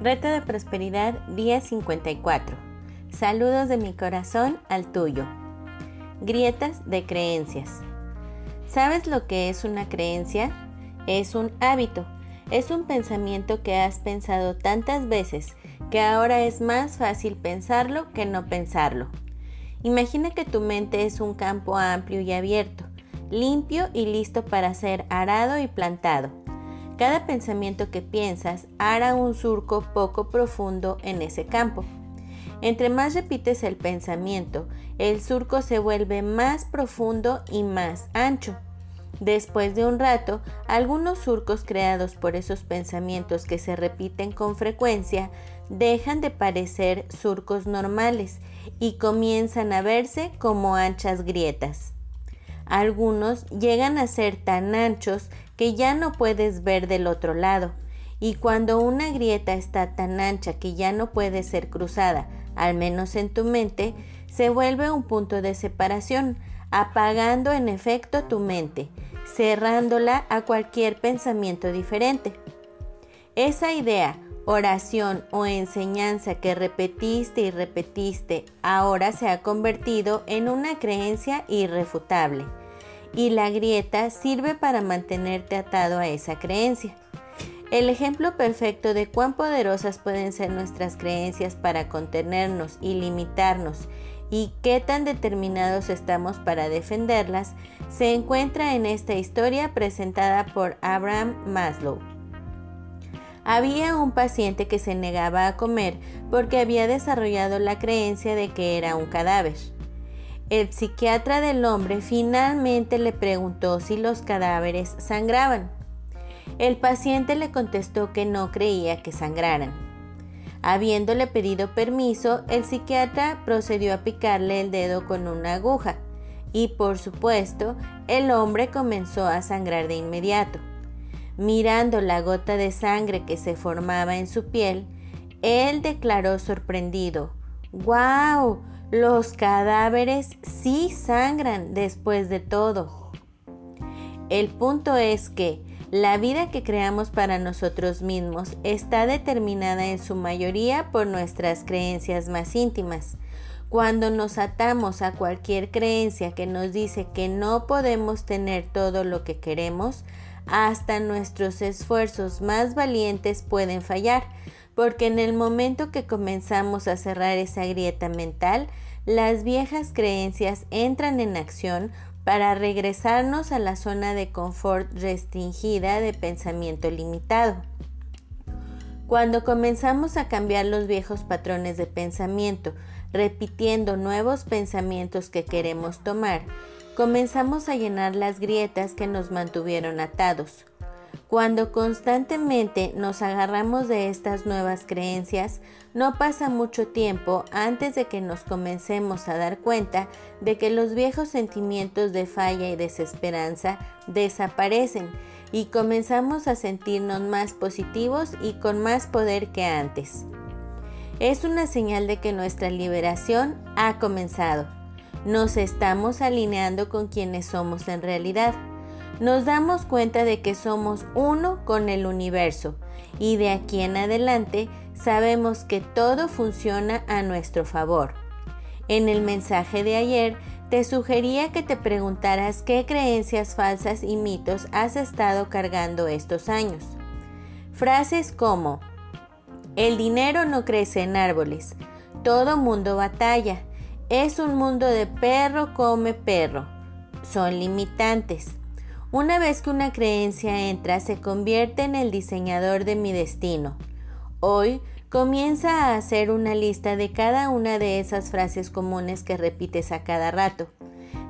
Reto de Prosperidad día 54. Saludos de mi corazón al tuyo. Grietas de creencias. ¿Sabes lo que es una creencia? Es un hábito. Es un pensamiento que has pensado tantas veces que ahora es más fácil pensarlo que no pensarlo. Imagina que tu mente es un campo amplio y abierto, limpio y listo para ser arado y plantado. Cada pensamiento que piensas hará un surco poco profundo en ese campo. Entre más repites el pensamiento, el surco se vuelve más profundo y más ancho. Después de un rato, algunos surcos creados por esos pensamientos que se repiten con frecuencia dejan de parecer surcos normales y comienzan a verse como anchas grietas. Algunos llegan a ser tan anchos que ya no puedes ver del otro lado. Y cuando una grieta está tan ancha que ya no puede ser cruzada, al menos en tu mente, se vuelve un punto de separación, apagando en efecto tu mente, cerrándola a cualquier pensamiento diferente. Esa idea, oración o enseñanza que repetiste y repetiste ahora se ha convertido en una creencia irrefutable y la grieta sirve para mantenerte atado a esa creencia. El ejemplo perfecto de cuán poderosas pueden ser nuestras creencias para contenernos y limitarnos y qué tan determinados estamos para defenderlas se encuentra en esta historia presentada por Abraham Maslow. Había un paciente que se negaba a comer porque había desarrollado la creencia de que era un cadáver. El psiquiatra del hombre finalmente le preguntó si los cadáveres sangraban. El paciente le contestó que no creía que sangraran. Habiéndole pedido permiso, el psiquiatra procedió a picarle el dedo con una aguja y por supuesto el hombre comenzó a sangrar de inmediato. Mirando la gota de sangre que se formaba en su piel, él declaró sorprendido, ¡Guau! Los cadáveres sí sangran después de todo. El punto es que la vida que creamos para nosotros mismos está determinada en su mayoría por nuestras creencias más íntimas. Cuando nos atamos a cualquier creencia que nos dice que no podemos tener todo lo que queremos, hasta nuestros esfuerzos más valientes pueden fallar, porque en el momento que comenzamos a cerrar esa grieta mental, las viejas creencias entran en acción para regresarnos a la zona de confort restringida de pensamiento limitado. Cuando comenzamos a cambiar los viejos patrones de pensamiento, repitiendo nuevos pensamientos que queremos tomar, comenzamos a llenar las grietas que nos mantuvieron atados. Cuando constantemente nos agarramos de estas nuevas creencias, no pasa mucho tiempo antes de que nos comencemos a dar cuenta de que los viejos sentimientos de falla y desesperanza desaparecen y comenzamos a sentirnos más positivos y con más poder que antes. Es una señal de que nuestra liberación ha comenzado. Nos estamos alineando con quienes somos en realidad nos damos cuenta de que somos uno con el universo y de aquí en adelante sabemos que todo funciona a nuestro favor. En el mensaje de ayer te sugería que te preguntaras qué creencias falsas y mitos has estado cargando estos años. Frases como el dinero no crece en árboles, todo mundo batalla, es un mundo de perro come perro, son limitantes. Una vez que una creencia entra, se convierte en el diseñador de mi destino. Hoy comienza a hacer una lista de cada una de esas frases comunes que repites a cada rato.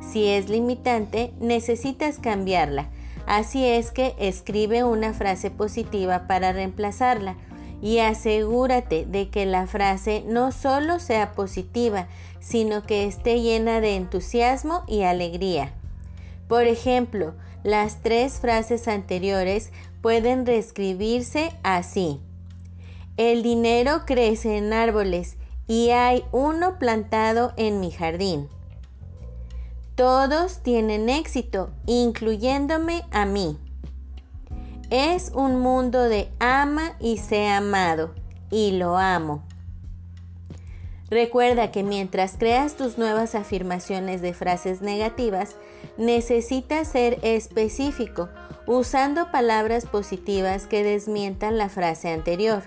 Si es limitante, necesitas cambiarla. Así es que escribe una frase positiva para reemplazarla y asegúrate de que la frase no solo sea positiva, sino que esté llena de entusiasmo y alegría. Por ejemplo, las tres frases anteriores pueden reescribirse así. El dinero crece en árboles y hay uno plantado en mi jardín. Todos tienen éxito, incluyéndome a mí. Es un mundo de ama y sea amado y lo amo. Recuerda que mientras creas tus nuevas afirmaciones de frases negativas, necesitas ser específico, usando palabras positivas que desmientan la frase anterior.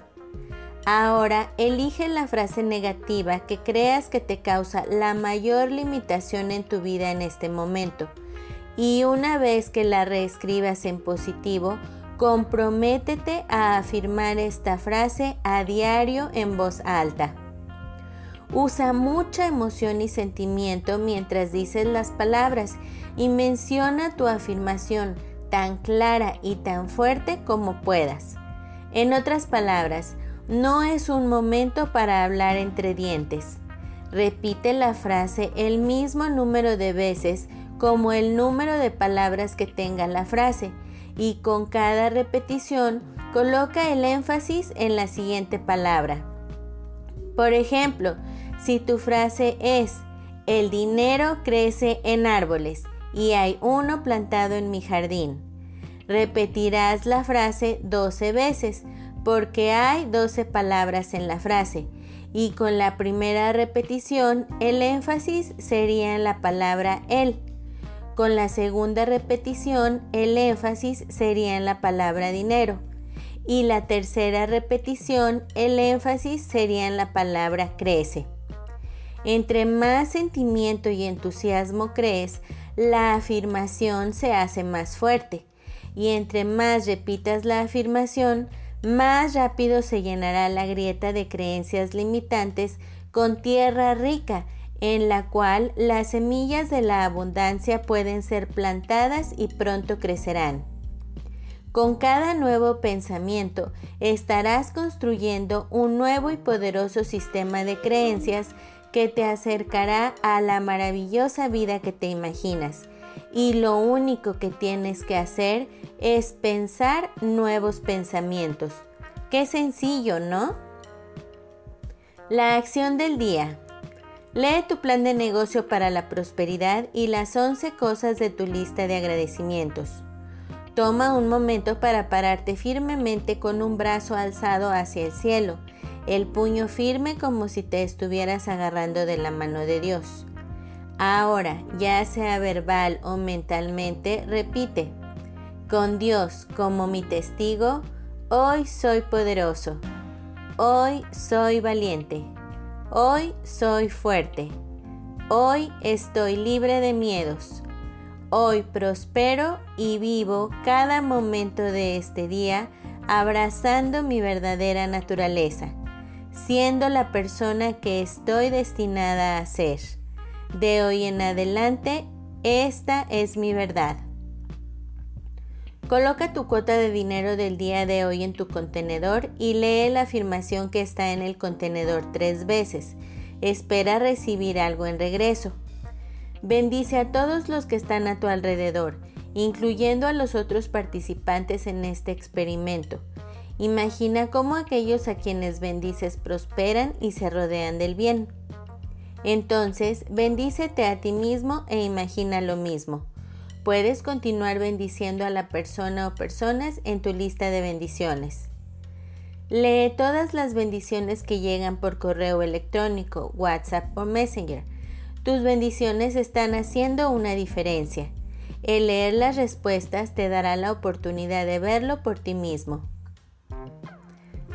Ahora elige la frase negativa que creas que te causa la mayor limitación en tu vida en este momento. Y una vez que la reescribas en positivo, comprométete a afirmar esta frase a diario en voz alta. Usa mucha emoción y sentimiento mientras dices las palabras y menciona tu afirmación tan clara y tan fuerte como puedas. En otras palabras, no es un momento para hablar entre dientes. Repite la frase el mismo número de veces como el número de palabras que tenga la frase y con cada repetición coloca el énfasis en la siguiente palabra. Por ejemplo, si tu frase es, el dinero crece en árboles y hay uno plantado en mi jardín, repetirás la frase 12 veces porque hay 12 palabras en la frase y con la primera repetición el énfasis sería en la palabra el. Con la segunda repetición el énfasis sería en la palabra dinero y la tercera repetición el énfasis sería en la palabra crece. Entre más sentimiento y entusiasmo crees, la afirmación se hace más fuerte. Y entre más repitas la afirmación, más rápido se llenará la grieta de creencias limitantes con tierra rica, en la cual las semillas de la abundancia pueden ser plantadas y pronto crecerán. Con cada nuevo pensamiento estarás construyendo un nuevo y poderoso sistema de creencias que te acercará a la maravillosa vida que te imaginas. Y lo único que tienes que hacer es pensar nuevos pensamientos. Qué sencillo, ¿no? La acción del día. Lee tu plan de negocio para la prosperidad y las 11 cosas de tu lista de agradecimientos. Toma un momento para pararte firmemente con un brazo alzado hacia el cielo el puño firme como si te estuvieras agarrando de la mano de Dios. Ahora, ya sea verbal o mentalmente, repite, con Dios como mi testigo, hoy soy poderoso, hoy soy valiente, hoy soy fuerte, hoy estoy libre de miedos, hoy prospero y vivo cada momento de este día abrazando mi verdadera naturaleza siendo la persona que estoy destinada a ser. De hoy en adelante, esta es mi verdad. Coloca tu cuota de dinero del día de hoy en tu contenedor y lee la afirmación que está en el contenedor tres veces. Espera recibir algo en regreso. Bendice a todos los que están a tu alrededor, incluyendo a los otros participantes en este experimento. Imagina cómo aquellos a quienes bendices prosperan y se rodean del bien. Entonces, bendícete a ti mismo e imagina lo mismo. Puedes continuar bendiciendo a la persona o personas en tu lista de bendiciones. Lee todas las bendiciones que llegan por correo electrónico, WhatsApp o Messenger. Tus bendiciones están haciendo una diferencia. El leer las respuestas te dará la oportunidad de verlo por ti mismo.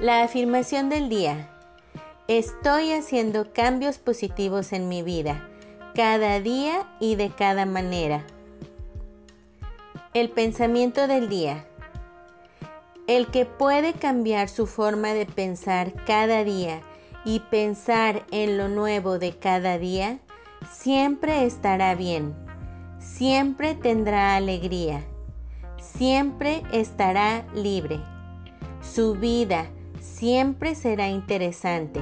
La afirmación del día. Estoy haciendo cambios positivos en mi vida, cada día y de cada manera. El pensamiento del día. El que puede cambiar su forma de pensar cada día y pensar en lo nuevo de cada día, siempre estará bien, siempre tendrá alegría, siempre estará libre. Su vida, siempre será interesante.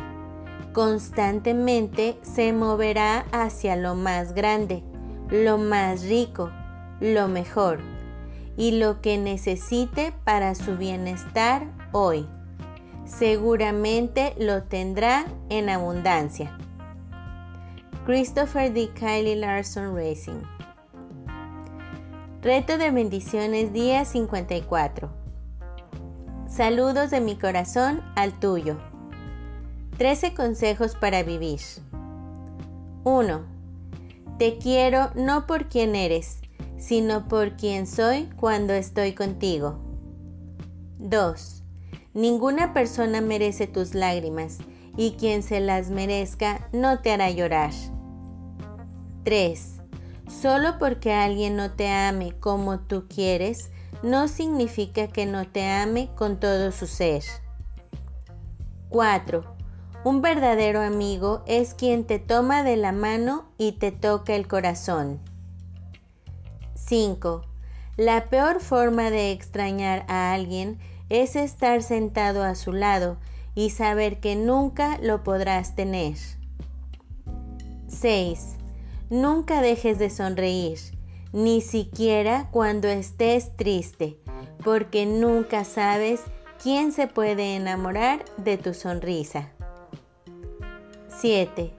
Constantemente se moverá hacia lo más grande, lo más rico, lo mejor y lo que necesite para su bienestar hoy. Seguramente lo tendrá en abundancia. Christopher D. Kylie Larson Racing. Reto de bendiciones día 54. Saludos de mi corazón al tuyo. 13 consejos para vivir. 1. Te quiero no por quien eres, sino por quien soy cuando estoy contigo. 2. Ninguna persona merece tus lágrimas y quien se las merezca no te hará llorar. 3. Solo porque alguien no te ame como tú quieres, no significa que no te ame con todo su ser. 4. Un verdadero amigo es quien te toma de la mano y te toca el corazón. 5. La peor forma de extrañar a alguien es estar sentado a su lado y saber que nunca lo podrás tener. 6. Nunca dejes de sonreír, ni siquiera cuando estés triste, porque nunca sabes quién se puede enamorar de tu sonrisa. 7.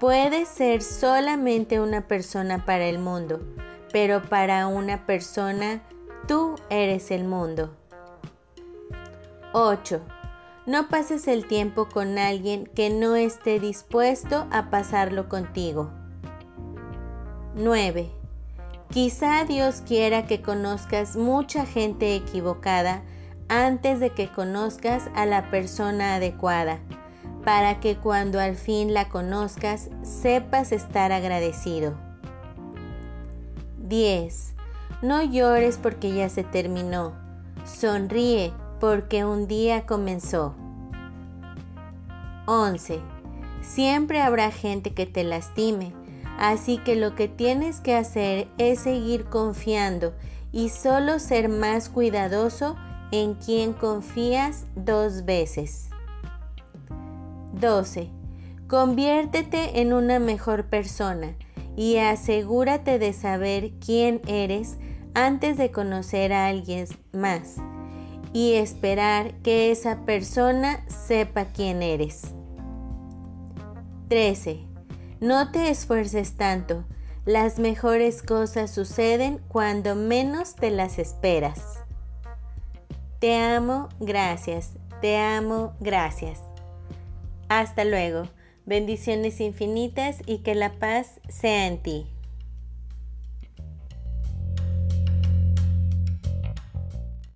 Puedes ser solamente una persona para el mundo, pero para una persona tú eres el mundo. 8. No pases el tiempo con alguien que no esté dispuesto a pasarlo contigo. 9. Quizá Dios quiera que conozcas mucha gente equivocada antes de que conozcas a la persona adecuada, para que cuando al fin la conozcas sepas estar agradecido. 10. No llores porque ya se terminó. Sonríe porque un día comenzó. 11. Siempre habrá gente que te lastime, así que lo que tienes que hacer es seguir confiando y solo ser más cuidadoso en quien confías dos veces. 12. Conviértete en una mejor persona y asegúrate de saber quién eres antes de conocer a alguien más y esperar que esa persona sepa quién eres. 13. No te esfuerces tanto. Las mejores cosas suceden cuando menos te las esperas. Te amo, gracias. Te amo, gracias. Hasta luego. Bendiciones infinitas y que la paz sea en ti.